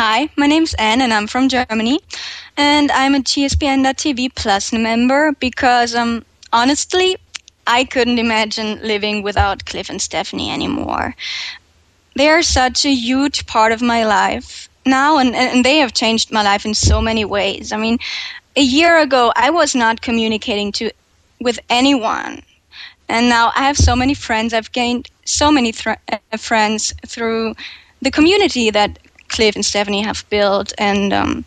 Hi, my name's Anne and I'm from Germany. And I'm a GSPN.TV Plus member because, um, honestly, I couldn't imagine living without Cliff and Stephanie anymore. They are such a huge part of my life now, and, and they have changed my life in so many ways. I mean, a year ago, I was not communicating to with anyone. And now I have so many friends. I've gained so many uh, friends through the community that Cliff and Stephanie have built. And um,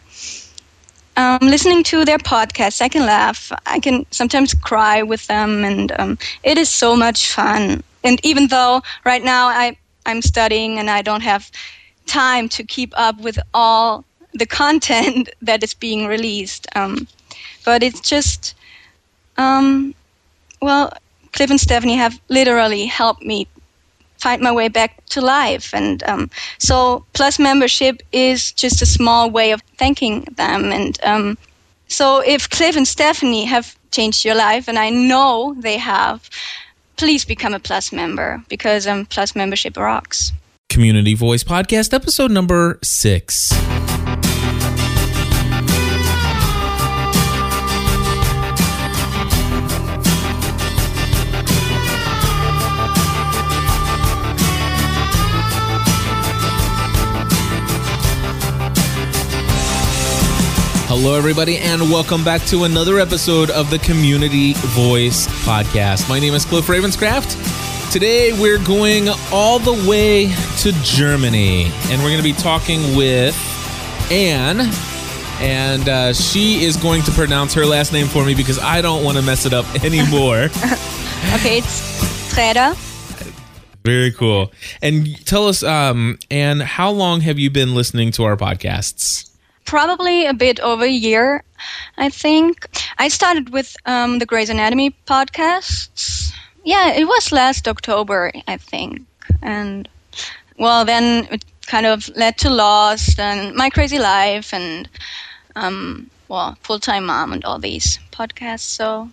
um, listening to their podcasts, I can laugh. I can sometimes cry with them, and um, it is so much fun. And even though right now I I'm studying and I don't have time to keep up with all the content that is being released, um, but it's just um, well, Cliff and Stephanie have literally helped me find my way back to life. And um, so, Plus membership is just a small way of thanking them. And um, so, if Cliff and Stephanie have changed your life, and I know they have, please become a Plus member because um, Plus membership rocks. Community Voice Podcast, episode number six. Hello, everybody, and welcome back to another episode of the Community Voice Podcast. My name is Cliff Ravenscraft. Today, we're going all the way to Germany, and we're going to be talking with Anne. And uh, she is going to pronounce her last name for me because I don't want to mess it up anymore. okay, it's Treda. Very cool. And tell us, um, Anne, how long have you been listening to our podcasts? Probably a bit over a year, I think. I started with um, the Grey's Anatomy podcasts. Yeah, it was last October, I think. And well, then it kind of led to Lost and My Crazy Life and um, well, Full Time Mom and all these podcasts. So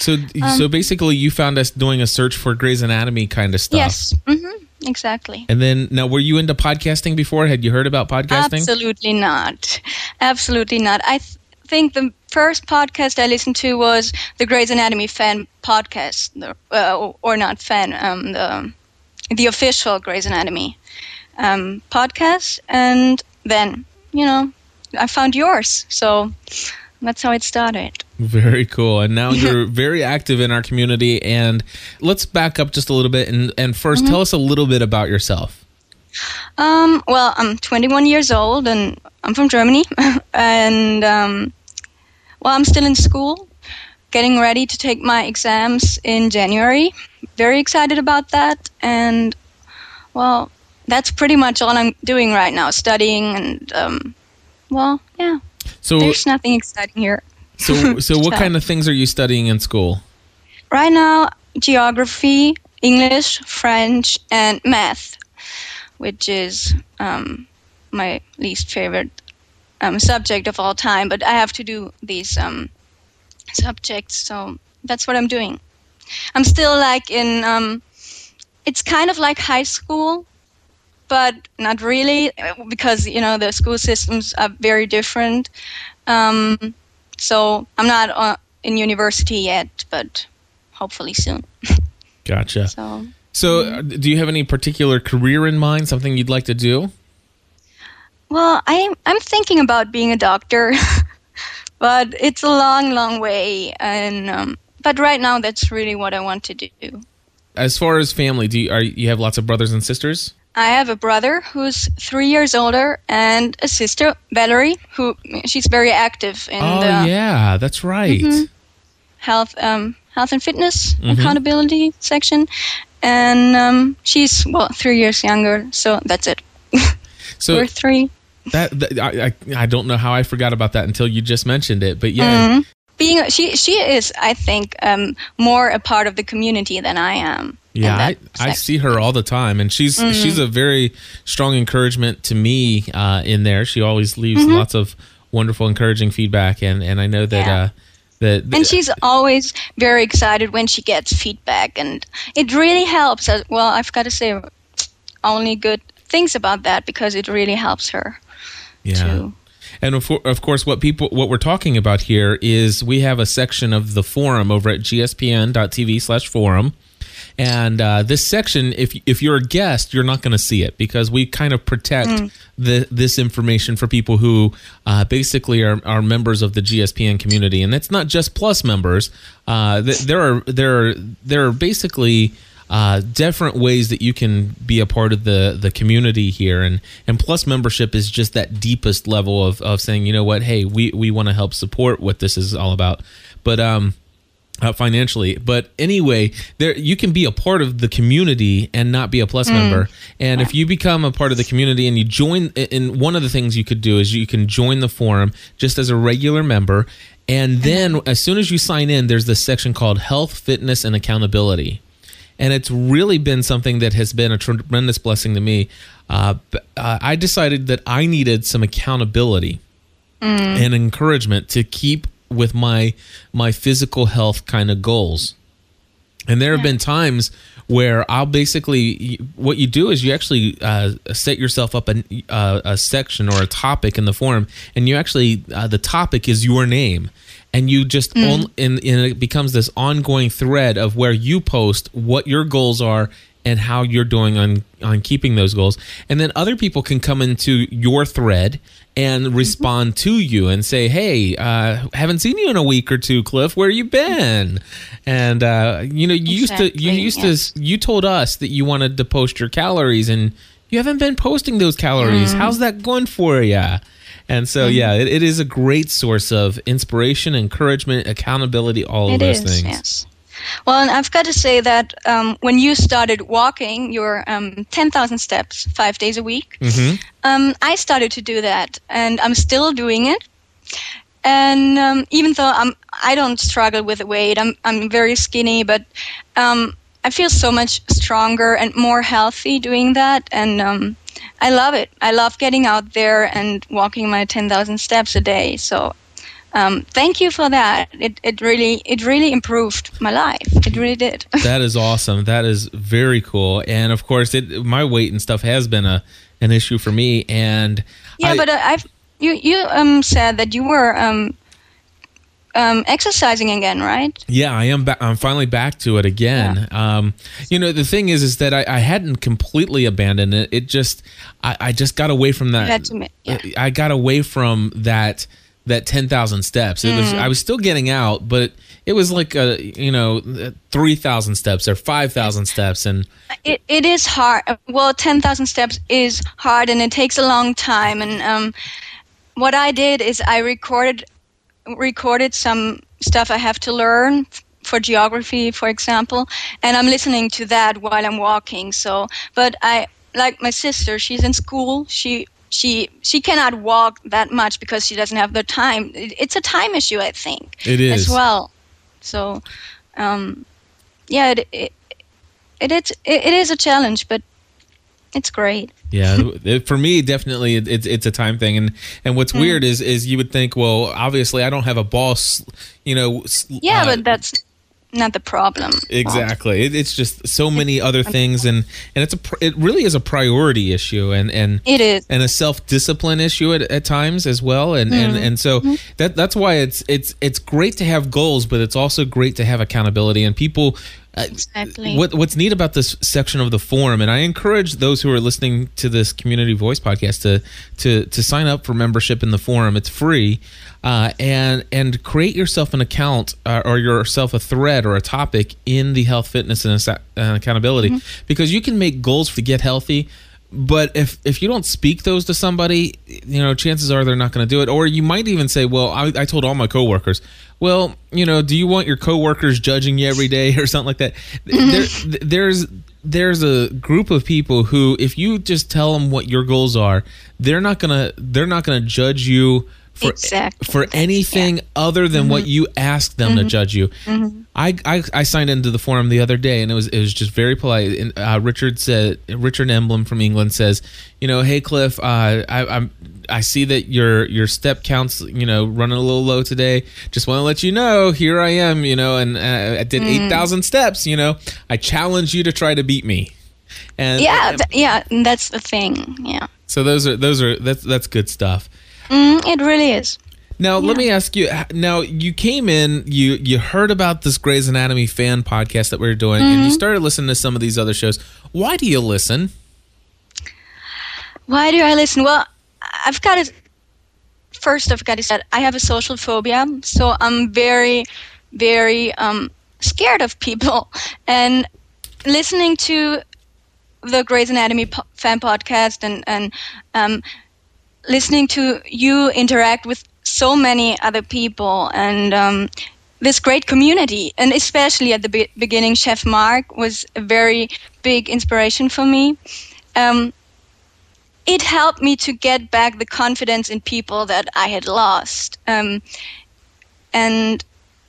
so, um, so basically, you found us doing a search for Grey's Anatomy kind of stuff. Yes. Mm-hmm. Exactly. And then now, were you into podcasting before? Had you heard about podcasting? Absolutely not. Absolutely not. I th- think the first podcast I listened to was the Grey's Anatomy fan podcast, uh, or not fan, um, the the official Grey's Anatomy um, podcast, and then you know I found yours. So that's how it started. Very cool. And now you're very active in our community. And let's back up just a little bit and, and 1st mm-hmm. tell us a little bit about yourself. Um, well, I'm 21 years old and I'm from Germany. and, um, well, I'm still in school, getting ready to take my exams in January. Very excited about that. And, well, that's pretty much all I'm doing right now studying and, um, well, yeah. So there's nothing exciting here. So, so what kind of things are you studying in school? Right now, geography, English, French, and math, which is um, my least favorite um, subject of all time. But I have to do these um, subjects, so that's what I'm doing. I'm still like in. Um, it's kind of like high school, but not really because you know the school systems are very different. Um, so I'm not uh, in university yet, but hopefully soon. Gotcha. So, so uh, do you have any particular career in mind? Something you'd like to do? Well, I'm I'm thinking about being a doctor, but it's a long, long way. And um, but right now, that's really what I want to do. As far as family, do you, are you have lots of brothers and sisters? I have a brother who's three years older and a sister, Valerie, who she's very active in oh, the yeah, that's right. Mm-hmm, health, um, health and fitness mm-hmm. accountability section, and um, she's well three years younger, so that's it. So we're three. That, that, I, I don't know how I forgot about that until you just mentioned it, but yeah. Mm-hmm. Being she she is I think um, more a part of the community than I am. Yeah, I, I see her all the time, and she's mm-hmm. she's a very strong encouragement to me uh, in there. She always leaves mm-hmm. lots of wonderful, encouraging feedback, and and I know that. Yeah. Uh, that, and she's always very excited when she gets feedback, and it really helps. Uh, well, I've got to say only good things about that because it really helps her. Yeah. too. And of, of course, what people what we're talking about here is we have a section of the forum over at gspn.tv/forum. And uh, this section, if if you're a guest, you're not going to see it because we kind of protect the, this information for people who uh, basically are, are members of the GSPN community, and it's not just Plus members. Uh, th- there are there are there are basically uh, different ways that you can be a part of the the community here, and and Plus membership is just that deepest level of of saying, you know what, hey, we we want to help support what this is all about, but um uh, financially. But anyway, there you can be a part of the community and not be a plus member. And if you become a part of the community and you join, and one of the things you could do is you can join the forum just as a regular member. And then as soon as you sign in, there's this section called Health, Fitness, and Accountability. And it's really been something that has been a tremendous blessing to me. Uh, uh, I decided that I needed some accountability and encouragement to keep with my my physical health kind of goals. And there have been times where I'll basically what you do is you actually uh, set yourself up a, uh, a section or a topic in the forum, and you actually uh, the topic is your name, and you just on, and, and it becomes this ongoing thread of where you post what your goals are and how you're doing on on keeping those goals. And then other people can come into your thread and respond to you and say hey uh haven't seen you in a week or two cliff. Where you been? And uh you know you used to you used yes. to you told us that you wanted to post your calories and you haven't been posting those calories. How's that going for you and so yeah it, it is a great source of inspiration encouragement accountability all of those is, things. yes. Well, and I've got to say that um, when you started walking your um, 10,000 steps five days a week, Mhm. um, I started to do that, and I'm still doing it. And um, even though I'm, I don't struggle with the weight, I'm, I'm very skinny, but um, I feel so much stronger and more healthy doing that, and um, I love it. I love getting out there and walking my 10,000 steps a day. So um, thank you for that. It, it really it really improved my life. It really did. that is awesome. That is very cool. And of course, it my weight and stuff has been a an issue for me. And yeah, I- but uh, I've you you um said that you were um um exercising again, right? yeah, I am. Ba- I'm finally back to it again. Um, you know, the thing is, is that I, I hadn't completely abandoned it. It just, I, I just got away from that. You had to ma- yeah. I got away from that that ten thousand steps. It Mm. was I was still getting out, but it was like a you know three thousand steps or five thousand steps, and It it is hard. Well, ten thousand steps is hard, and it takes a long time. And um, what I did is I recorded recorded some stuff I have to learn for geography, for example, and I'm listening to that while I'm walking. So, but I like my sister. She's in school. She she she cannot walk that much because she doesn't have the time. It, it's a time issue, I think, it is as well. So, um, yeah, it it, it it, it is a challenge, but it's great. Yeah, it- for me, definitely, it, it's it's a time thing, and and what's Hmm. weird is is you would think, well, obviously, I don't have a boss, you know. Yeah, uh, but that's not the problem. exactly. It, it's just so many other things, and and it's a it really is a priority issue, and and It is. and a self discipline issue at, at times as well, and and Mm-hmm. and so that that's why it's it's it's great to have goals, but it's also great to have accountability and people. Uh, Exactly. what what's neat about this section of the forum, and I encourage those who are listening to this community voice podcast to to to sign up for membership in the forum. It's free, uh, and and create yourself an account uh, or yourself a thread or a topic in the health, fitness, and, accountability, because you can make goals to get healthy. But if if you don't speak those to somebody, you know, chances are they're not going to do it. Or you might even say, "Well, I, I told all my coworkers." Well, you know, do you want your coworkers judging you every day or something like that? There, mm-hmm. there's there's a group of people who, if you just tell them what your goals are, they're not gonna they're not gonna judge you for Exactly. for anything other than what you ask them to judge you. I, I I signed into the forum the other day, and it was it was just very polite. And uh, Richard said Richard Emblem from England says, you know, hey Cliff, uh, I, I'm I see that your your step counts, you know, running a little low today. Just want to let you know, here I am, you know, and uh, I did eight thousand steps. You know, I challenge you to try to beat me. And yeah, th- yeah, that's the thing. Yeah. So those are those are that's that's good stuff. Mm, it really is. Now let me ask you. Now you came in, you you heard about this Grey's Anatomy fan podcast that we were doing, and you started listening to some of these other shows. Why do you listen? Why do I listen? Well, I've got to first. I've got to say I have a social phobia, so I'm very, very um, scared of people, and listening to the Grey's Anatomy po- fan podcast and and um, listening to you interact with so many other people and um, this great community, and especially at the be- beginning, Chef Mark was a very big inspiration for me. Um, it helped me to get back the confidence in people that I had lost. Um, and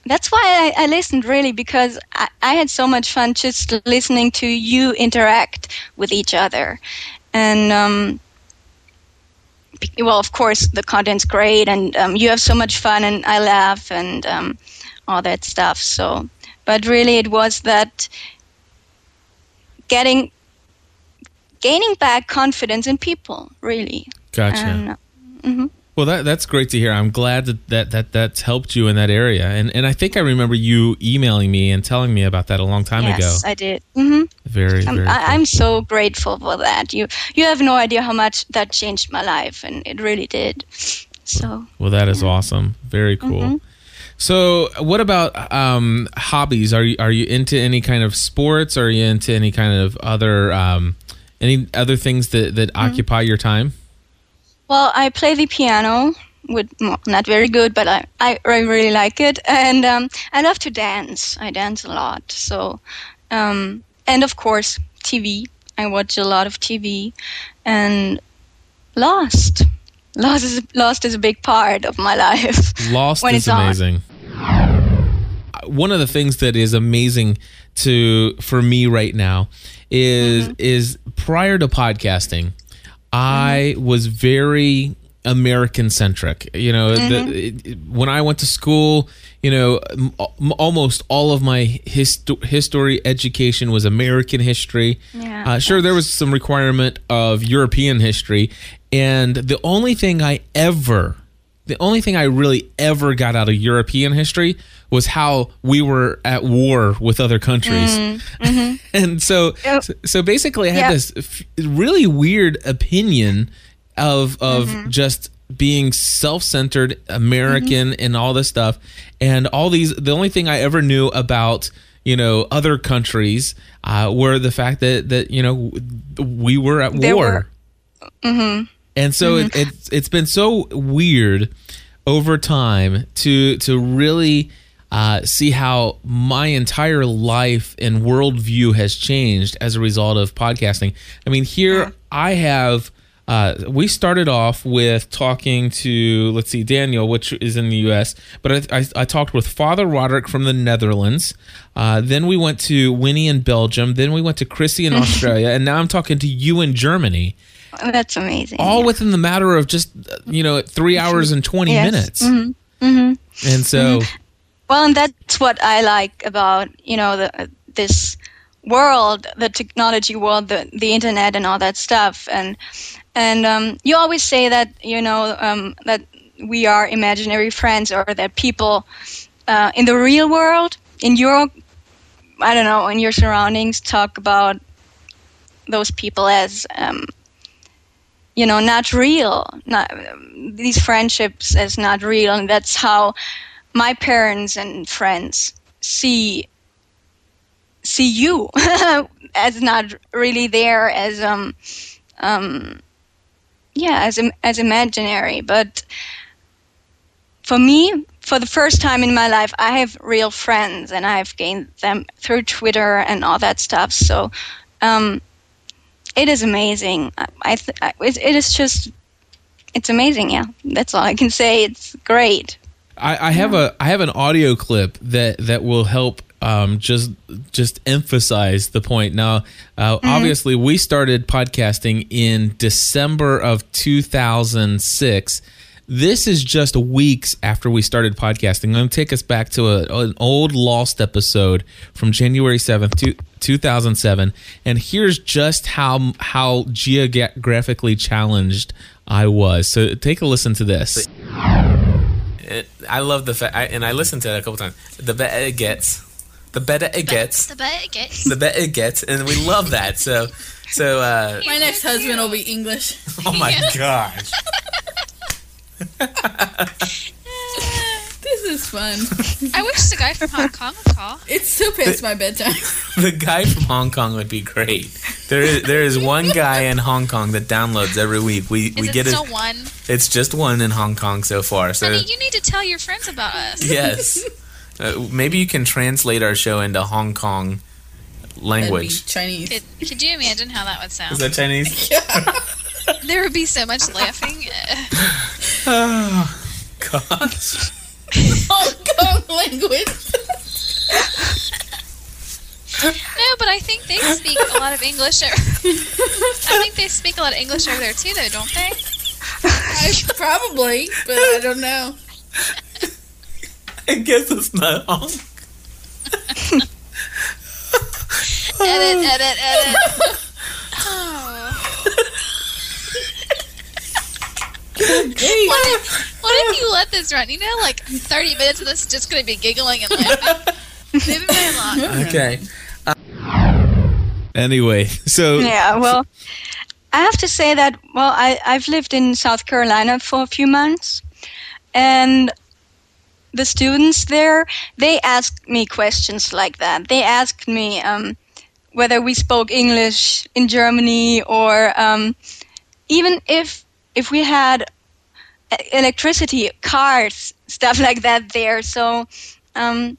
that's why I, I, listened really because I, I, had so much fun just listening to you interact with each other. And, um, well, of course, the content's great and um, you have so much fun and I laugh and um, all that stuff. So, but really, it was that getting gaining back confidence in people, really. Gotcha. And, uh, mm-hmm. Well, that that's great to hear. I'm glad that, that that that's helped you in that area, and and I think I remember you emailing me and telling me about that a long time yes, ago. Yes, I did. Mm-hmm. Very, I'm, very. I, am so grateful for that. You you have no idea how much that changed my life, and it really did. So. Well, that is yeah. awesome. Very cool. Mm-hmm. So, what about um, hobbies? Are you are you into any kind of sports? Are you into any kind of other um, any other things that that mm-hmm. occupy your time? Well, I play the piano. With well, not very good, but I, I, I really like it, and um, I love to dance. I dance a lot. So, um, and of course, TV. I watch a lot of TV, and Lost. Lost is Lost is a big part of my life. Lost is amazing. One of the things that is amazing to for me right now is mm-hmm. is prior to podcasting, I was very American centric. You know, mm-hmm. the, it, when I went to school, you know, m- almost all of my hist- history education was American history. Yeah, uh, sure, there was some requirement of European history, and the only thing I ever the only thing I really ever got out of European history was how we were at war with other countries. Mm-hmm. mm-hmm. and so, yep. so, basically I had yep. this f- really weird opinion of of mm-hmm. just being self-centered American mm-hmm. and all this stuff and all these the only thing I ever knew about you know other countries uh, were the fact that that you know we were at war. Were. And so mm-hmm. it, it's it's been so weird over time to to really uh, see how my entire life and worldview has changed as a result of podcasting. I mean, here yeah. I have. Uh, we started off with talking to let's see Daniel, which is in the U.S., but I, I, I talked with Father Roderick from the Netherlands. Uh, then we went to Winnie in Belgium. Then we went to Chrissy in Australia, and now I'm talking to you in Germany. That's amazing. All yeah. within the matter of just you know three hours and twenty yes. minutes. Mm-hmm. Mm-hmm. And so, mm-hmm. well, and that's what I like about you know the this world, the technology world, the the internet, and all that stuff. And and um, you always say that you know um, that we are imaginary friends, or that people uh, in the real world, in your I don't know, in your surroundings, talk about those people as um, you know not real. Not these friendships is not real and that's how my parents and friends see see you as not really there as um um yeah as as imaginary. But for me for the first time in my life i have real friends and i've gained them through twitter and all that stuff. So um it is amazing. I, th- I it, it is just it's amazing. Yeah, that's all I can say. It's great. I, I have yeah. a I have an audio clip that that will help um, just just emphasize the point. Now, uh, mm-hmm. obviously, we started podcasting in December of 2006. This is just weeks after we started podcasting. I'm going to take us back to a, an old lost episode from January 7th, 2007, and here's just how how geographically challenged I was. So take a listen to this. It, I love the fact, and I listened to it a couple times. The better it gets, the better it gets, The better it gets. the better it gets, and we love that. So, so, uh, My next husband will be English. oh my gosh, This is fun. I wish the guy from Hong Kong would call. It's still past my bedtime. the guy from Hong Kong would be great. There is there is one guy in Hong Kong that downloads every week. We Is we it get still it. one? It's just one in Hong Kong so far. So Honey, you need to tell your friends about us. yes, uh, maybe you can translate our show into Hong Kong That'd be language. Chinese. Could, could you imagine how that would sound? Is that Chinese? Yeah. There would be so much laughing. Oh gosh. Hong Kong language. No, but I think they speak a lot of English. Over- I think they speak a lot of English over there too, though, don't they? I, probably, but I don't know. I guess it's not Hong. Edit, edit, edit. Oh. Hey, What if, what if you let this run? You know, like 30 minutes of this is just going to be giggling and laughing. Maybe very long. Okay. Anyway, so Yeah, well, I have to say that, well, I, I've lived in South Carolina for a few months, and the students there, they asked me questions like that. They asked me um, whether we spoke English in Germany or um, even if if we had electricity, cars, stuff like that there. So um,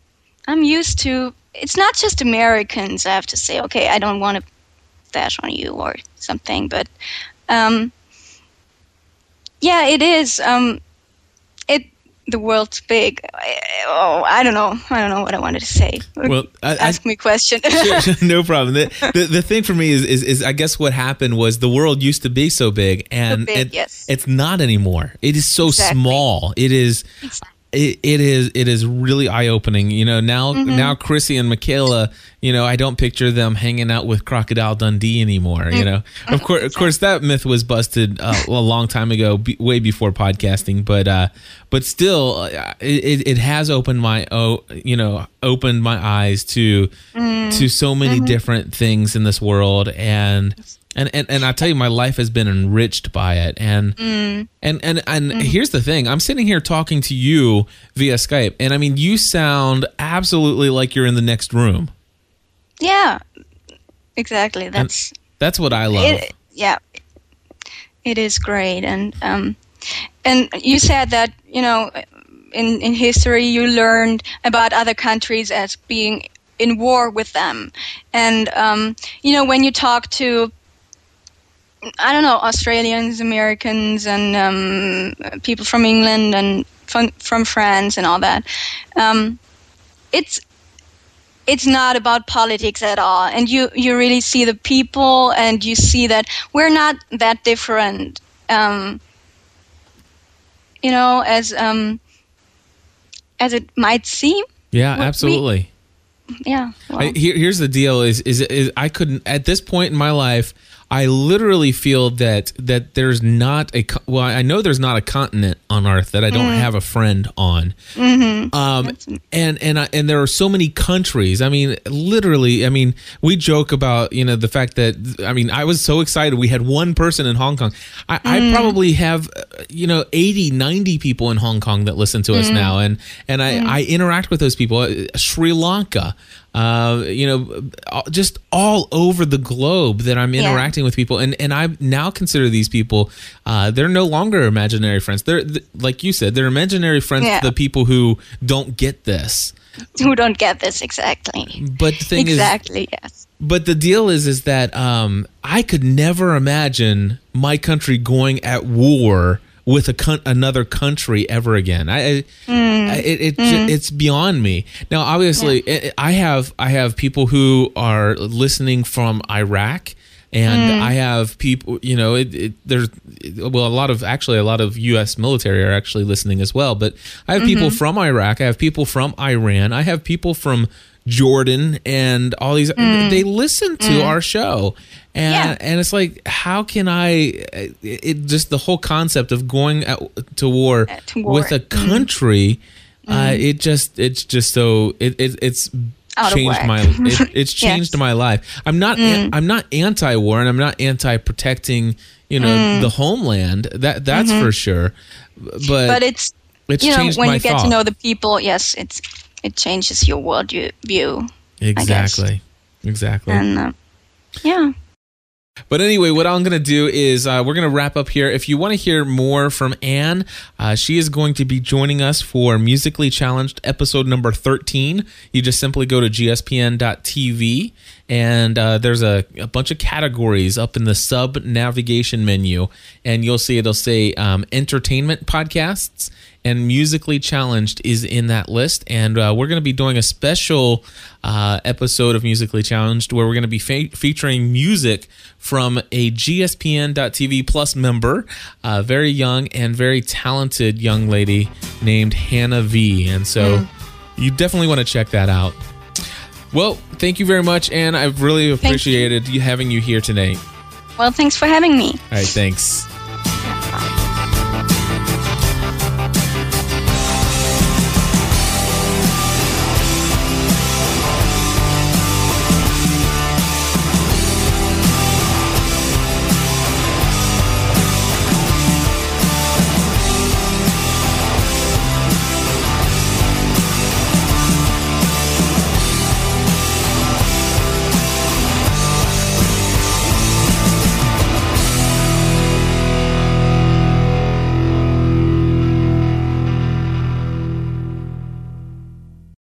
I'm used to. It's not just Americans. I have to say, okay, I don't want to bash on you or something, but um, yeah, it is. Um, the world's big. I, oh, I don't know. I don't know what I wanted to say. well, I, I, ask me a question. Sure, sure, no problem. The, the the thing for me is, is is I guess what happened was the world used to be so big and big, it- yes. it's not anymore. It is so Exactly. small. It is it, it is it is really eye opening. You know now Mm-hmm. now Chrissy and Michaela. You know I don't picture them hanging out with Crocodile Dundee anymore. You know of course of course that myth was busted uh, a long time ago, be, way before podcasting. But uh, but still, uh, it, it has opened my oh you know opened my eyes to to so many different things in this world and. And, and and I tell you, my life has been enriched by it. And and and and here's the thing: I'm sitting here talking to you via Skype, and I mean, you sound absolutely like you're in the next room. yeah, exactly. That's That's what I love. it, yeah it is great and um and you said that you know in in history you learned about other countries as being in war with them and um you know when you talk to i don't know australians americans and um people from england and from from france and all that um it's it's not about politics at all and you you really see the people and you see that we're not that different um, you know as um, as it might seem yeah, we- we- absolutely. yeah well, I, here, here's the deal: is, is is I couldn't at this point in my life. I literally feel that that there's not a well, I know there's not a continent on Earth that I don't have a friend on. Um, and and I, and there are so many countries. I mean, literally. I mean, we joke about you know the fact that I mean I was so excited we had one person in Hong Kong. I, I probably have uh, you know 80, 90 people in Hong Kong that listen to us now, and and I I interact with those people. Uh, Sri Lanka. Uh, you know, uh, just all over the globe that I'm Yeah. interacting with people, and and I now consider these people, uh, they're no longer imaginary friends. They're th- like you said, they're imaginary friends Yeah. to the people who don't get this. who don't get this exactly But the thing is, exactly yes but the deal is, is that um, I could never imagine my country going at war with a con- another country ever again. I, I mm. I- it, it ju- mm. it's beyond me. Now, obviously, I I have I have people who are listening from Iraq. And mm. I have people, you know, it, it, there's, well, a lot of, actually, a lot of U.S. military are actually listening as well. But I have people mm-hmm. from Iraq. I have people from Iran. I have people from Jordan and all these they mm. listen to mm. our show. And Yeah. and it's like how can I it, it just the whole concept of going out to war, to war. with a mm-hmm. country uh, mm-hmm. it just it's just so it, it it's Out changed my it, it's Yes. changed my life. I'm not mm. I'm not anti-war and I'm not anti-protecting, you know, the homeland. That that's mm-hmm. for sure. But, but it's it's you know when you get thought. to know the people yes it's it changes your world view, view exactly. Exactly. and uh, yeah But anyway, what I'm going to do is uh, we're going to wrap up here. If you want to hear more from Anne, uh, she is going to be joining us for Musically Challenged episode number 13. You just simply go to gspn.tv and uh, there's a, a bunch of categories up in the sub navigation menu. And you'll see it'll say um, entertainment podcasts and musically challenged is in that list. And uh, we're going to be doing a special uh, episode of musically challenged where we're going to be fe- featuring music from a gspn.tv plus member a very young and very talented young lady named hannah v. And so you definitely want to check that out. Well thank you very much and i've really appreciated you having you here tonight. Well thanks for having me. All right thanks